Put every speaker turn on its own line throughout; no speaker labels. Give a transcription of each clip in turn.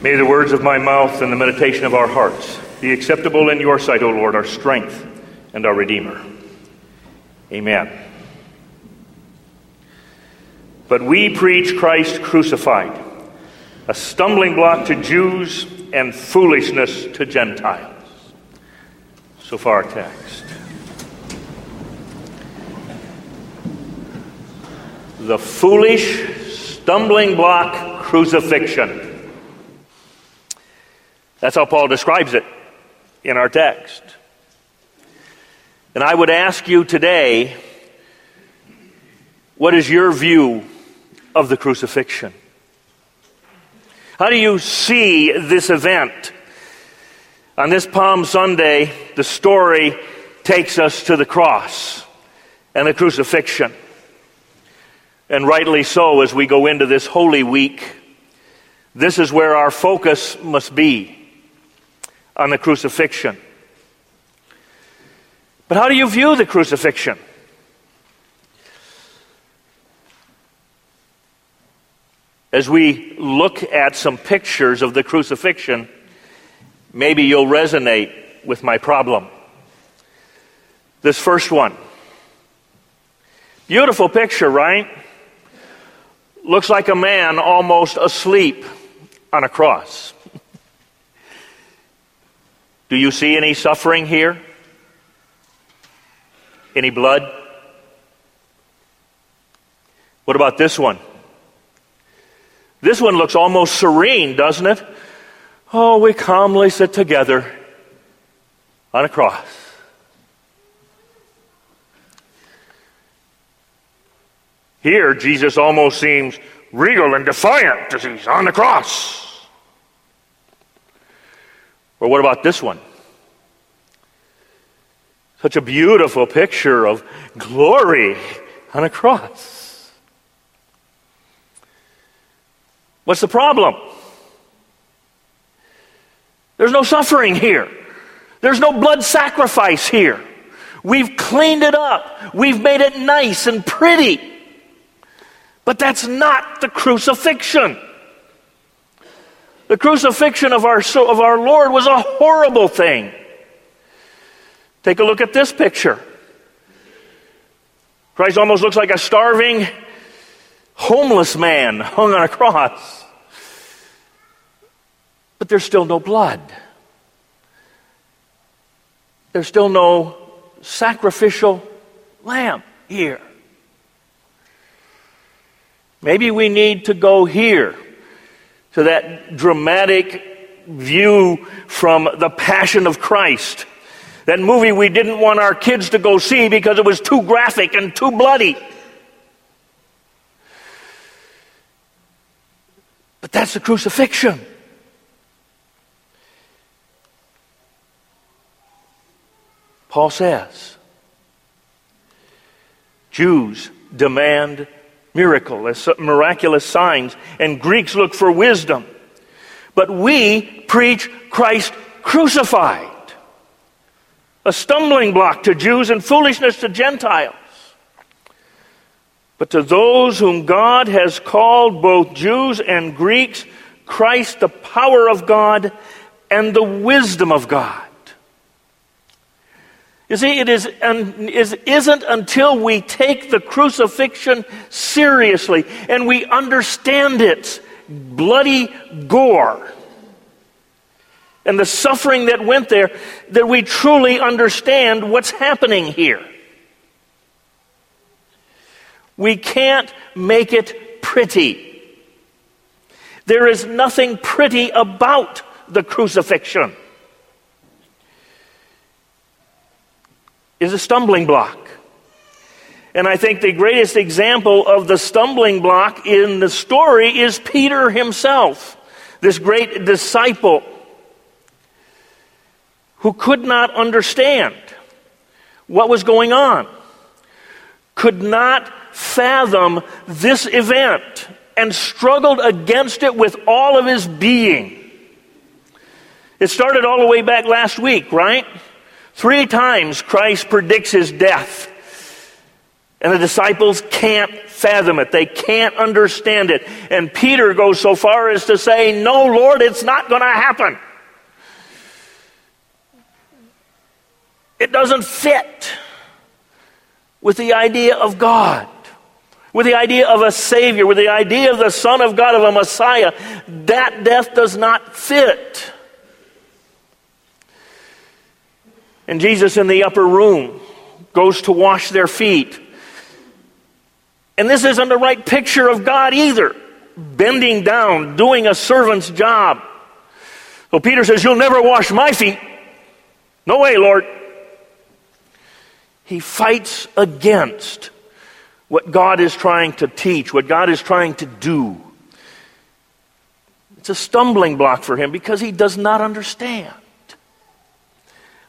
May the words of my mouth and the meditation of our hearts be acceptable in your sight, O Lord, our strength and our Redeemer. Amen. But we preach Christ crucified, a stumbling block to Jews and foolishness to Gentiles. So far, text. The foolish stumbling block crucifixion. That's how Paul describes it in our text. And I would ask you today what is your view of the crucifixion? How do you see this event? On this Palm Sunday, the story takes us to the cross and the crucifixion. And rightly so, as we go into this Holy Week, this is where our focus must be on the crucifixion. But how do you view the crucifixion? As we look at some pictures of the crucifixion, maybe you'll resonate with my problem. This first one. Beautiful picture, right? Looks like a man almost asleep on a cross. Do you see any suffering here? Any blood? What about this one? This one looks almost serene, doesn't it? Oh, we calmly sit together on a cross. Here, Jesus almost seems regal and defiant as he's on the cross. Or what about this one? Such a beautiful picture of glory on a cross. What's the problem? There's no suffering here. There's no blood sacrifice here. We've cleaned it up. We've made it nice and pretty. But that's not the crucifixion. The crucifixion of our, of our Lord was a horrible thing. Take a look at this picture. Christ almost looks like a starving, homeless man hung on a cross. But there's still no blood. There's still no sacrificial lamb here. Maybe we need to go here to that dramatic view from the Passion of Christ. That movie we didn't want our kids to go see because it was too graphic and too bloody. But that's the crucifixion. Paul says Jews demand miracle, as miraculous signs, and Greeks look for wisdom. But we preach Christ crucified, a stumbling block to Jews and foolishness to Gentiles. But to those whom God has called, both Jews and Greeks, Christ, the power of God and the wisdom of God. You see, it is, is, isn't until we take the crucifixion seriously and we understand its bloody gore and the suffering that went there that we truly understand what's happening here. We can't make it pretty. There is nothing pretty about the crucifixion. Is a stumbling block. And I think the greatest example of the stumbling block in the story is Peter himself, this great disciple who could not understand what was going on, could not fathom this event, and struggled against it with all of his being. It started all the way back last week, right? Three times Christ predicts his death, and the disciples can't fathom it. They can't understand it. And Peter goes so far as to say, No, Lord, it's not going to happen. It doesn't fit with the idea of God, with the idea of a Savior, with the idea of the Son of God, of a Messiah. That death does not fit. And Jesus in the upper room goes to wash their feet. And this isn't the right picture of God either. Bending down, doing a servant's job. So Peter says, You'll never wash my feet. No way, Lord. He fights against what God is trying to teach, what God is trying to do. It's a stumbling block for him because he does not understand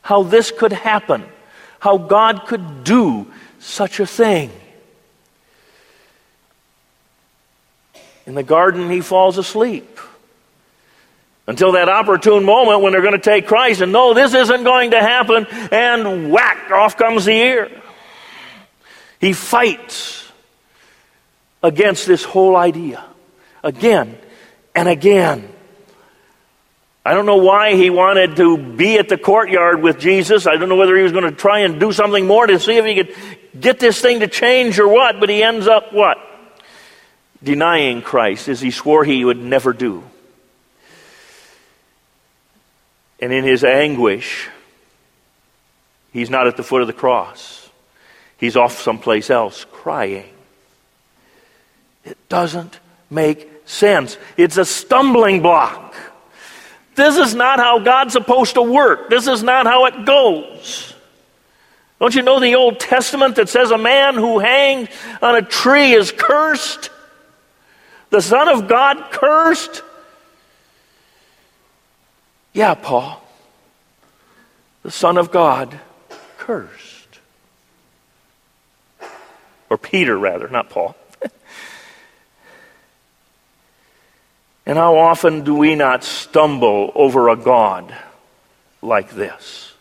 how this could happen, how God could do such a thing. In the garden, he falls asleep until that opportune moment when they're going to take Christ and no, this isn't going to happen, and whack, off comes the ear. He fights against this whole idea again and again. I don't know why he wanted to be at the courtyard with Jesus. I don't know whether he was going to try and do something more to see if he could get this thing to change or what, but he ends up what? Denying Christ as he swore he would never do. And in his anguish, he's not at the foot of the cross. He's off someplace else crying. It doesn't make sense. It's a stumbling block. This is not how God's supposed to work. This is not how it goes. Don't you know the Old Testament that says a man who hangs on a tree is cursed? The Son of God cursed? Yeah, Paul, the Son of God, cursed. Or Peter, rather, not Paul. And how often do we not stumble over a God like this?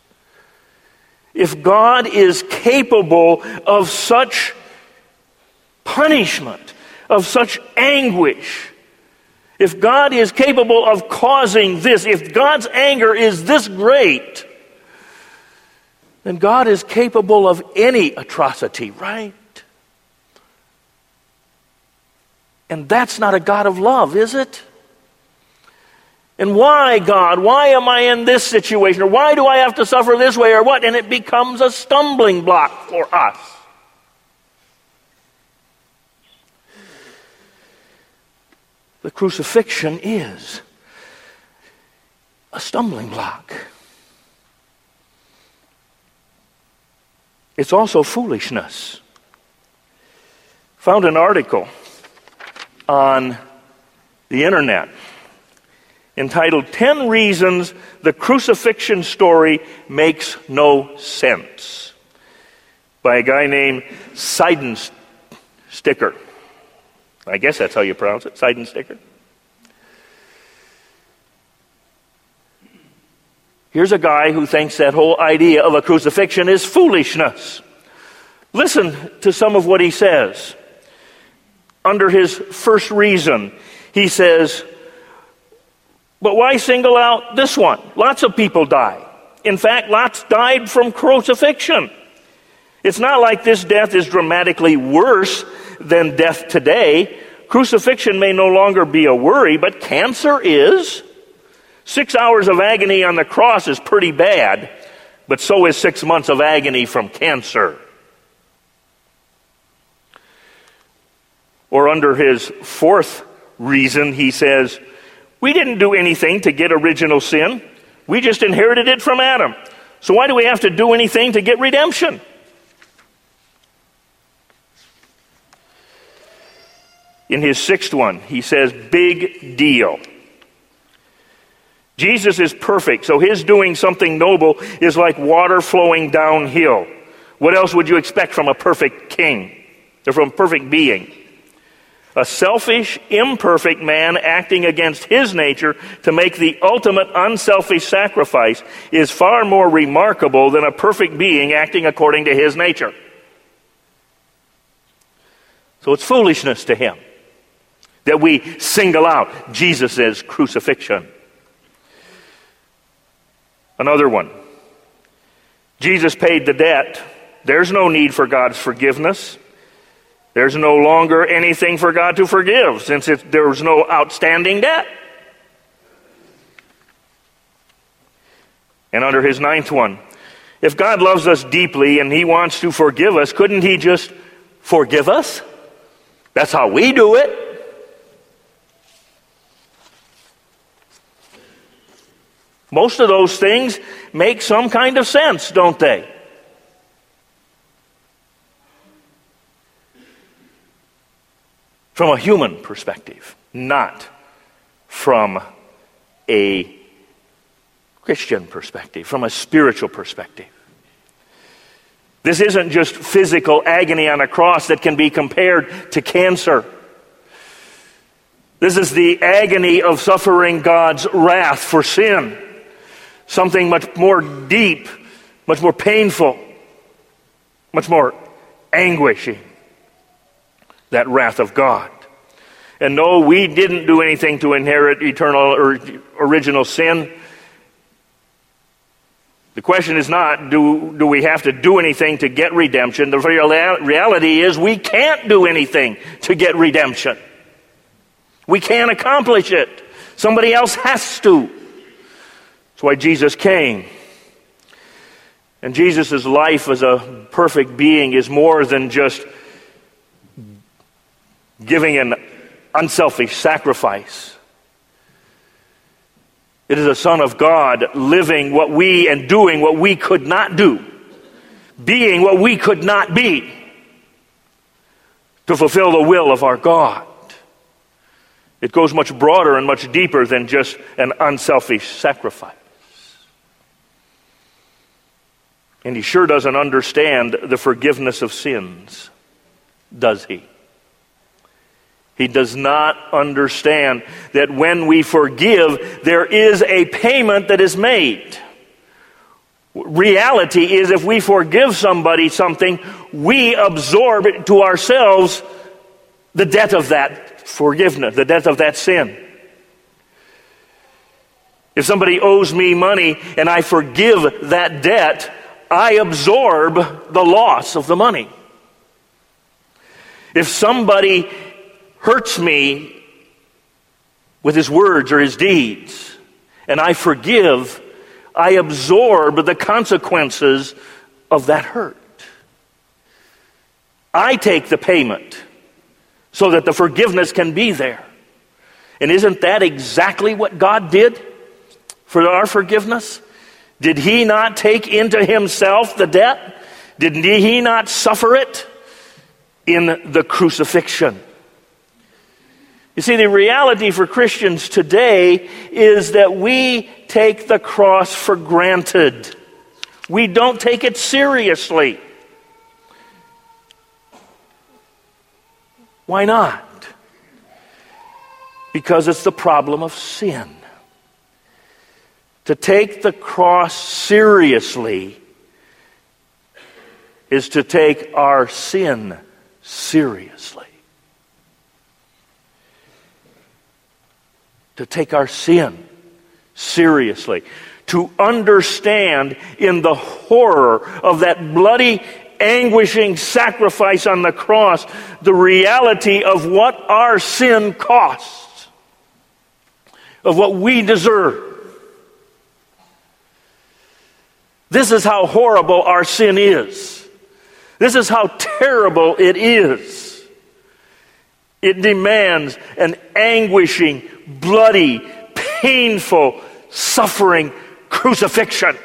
If God is capable of such punishment, of such anguish, if God is capable of causing this, if God's anger is this great, then God is capable of any atrocity, right? And that's not a God of love, is it? And why, God? Why am I in this situation? Or why do I have to suffer this way or what? And it becomes a stumbling block for us. the crucifixion is a stumbling block. It's also foolishness. Found an article on the internet entitled 10 Reasons the Crucifixion Story Makes No Sense by a guy named Seidensticker. I guess that's how you pronounce it, Seidensticker. Here's a guy who thinks that whole idea of a crucifixion is foolishness. Listen to some of what he says. Under his first reason, he says, But why single out this one? Lots of people die. In fact, lots died from crucifixion. It's not like this death is dramatically worse than death today. Crucifixion may no longer be a worry, but cancer is. Six hours of agony on the cross is pretty bad, but so is six months of agony from cancer. Or under his fourth reason, he says, We didn't do anything to get original sin. We just inherited it from Adam. So why do we have to do anything to get redemption? In his sixth one, he says, big deal. Jesus is perfect, so his doing something noble is like water flowing downhill. What else would you expect from a perfect king or from a perfect being? A selfish, imperfect man acting against his nature to make the ultimate unselfish sacrifice is far more remarkable than a perfect being acting according to his nature. So it's foolishness to him that we single out Jesus' crucifixion. Another one. Jesus paid the debt. There's no need for God's forgiveness. There's no longer anything for God to forgive since it, there was no outstanding debt. And under his ninth one, if God loves us deeply and he wants to forgive us, couldn't he just forgive us? That's how we do it. Most of those things make some kind of sense, don't they? From a human perspective, not from a Christian perspective, from a spiritual perspective. This isn't just physical agony on a cross that can be compared to cancer. This is the agony of suffering God's wrath for sin something much more deep, much more painful, much more anguishing that wrath of God. And no, we didn't do anything to inherit eternal or original sin. The question is not, do, do we have to do anything to get redemption? The reality is, we can't do anything to get redemption. We can't accomplish it. Somebody else has to. That's why Jesus came. And Jesus' life as a perfect being is more than just giving an unselfish sacrifice. It is a Son of God living what we and doing what we could not do, being what we could not be, to fulfill the will of our God. It goes much broader and much deeper than just an unselfish sacrifice. And he sure doesn't understand the forgiveness of sins, does he? He does not understand that when we forgive, there is a payment that is made. Reality is if we forgive somebody something, we absorb to ourselves the debt of that forgiveness, the debt of that sin. If somebody owes me money and I forgive that debt, I absorb the loss of the money. If somebody hurts me with his words or his deeds, and I forgive, I absorb the consequences of that hurt. I take the payment so that the forgiveness can be there. And isn't that exactly what God did for our forgiveness? Did he not take into himself the debt? Did he not suffer it in the crucifixion? You see, the reality for Christians today is that we take the cross for granted. We don't take it seriously. Why not? Because it's the problem of sin. To take the cross seriously is to take our sin seriously. To take our sin seriously. To understand in the horror of that bloody, anguishing sacrifice on the cross the reality of what our sin costs, of what we deserve. This is how horrible our sin is. This is how terrible it is. It demands an anguishing, bloody, painful, suffering crucifixion.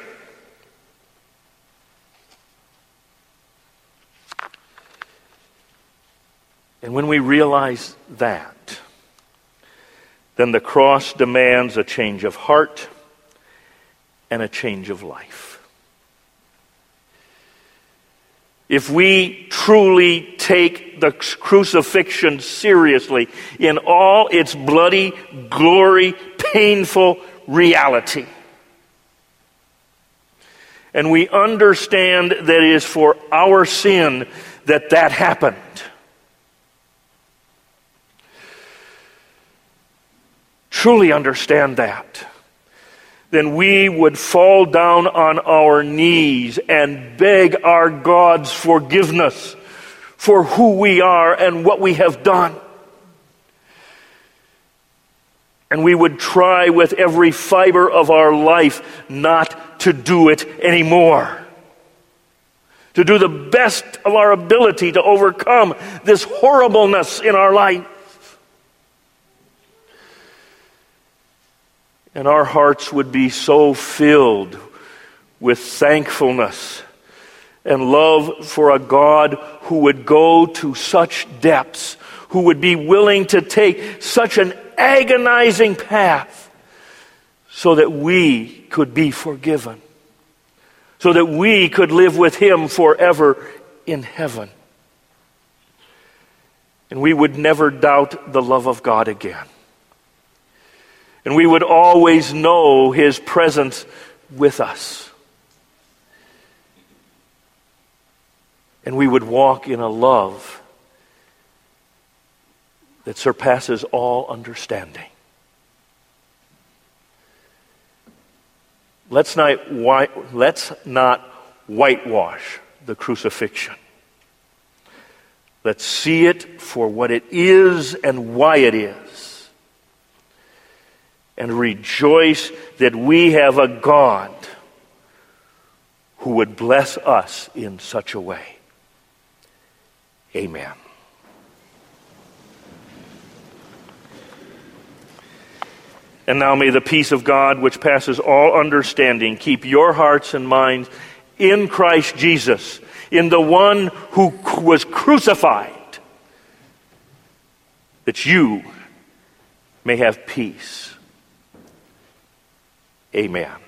And when we realize that, then the cross demands a change of heart and a change of life If we truly take the crucifixion seriously in all its bloody, glory, painful reality, and we understand that it is for our sin that that happened. Truly understand that then we would fall down on our knees and beg our God's forgiveness for who we are and what we have done. And we would try with every fiber of our life not to do it anymore. To do the best of our ability to overcome this horribleness in our life. And our hearts would be so filled with thankfulness and love for a God who would go to such depths, who would be willing to take such an agonizing path so that we could be forgiven, so that we could live with Him forever in heaven. And we would never doubt the love of God again. And we would always know His presence with us. And we would walk in a love that surpasses all understanding. Let's not, white, let's not whitewash the crucifixion. Let's see it for what it is and why it is. And rejoice that we have a God who would bless us in such a way. Amen. And now may the peace of God, which passes all understanding, keep your hearts and minds in Christ Jesus, in the one who was crucified, that you may have peace. Amen.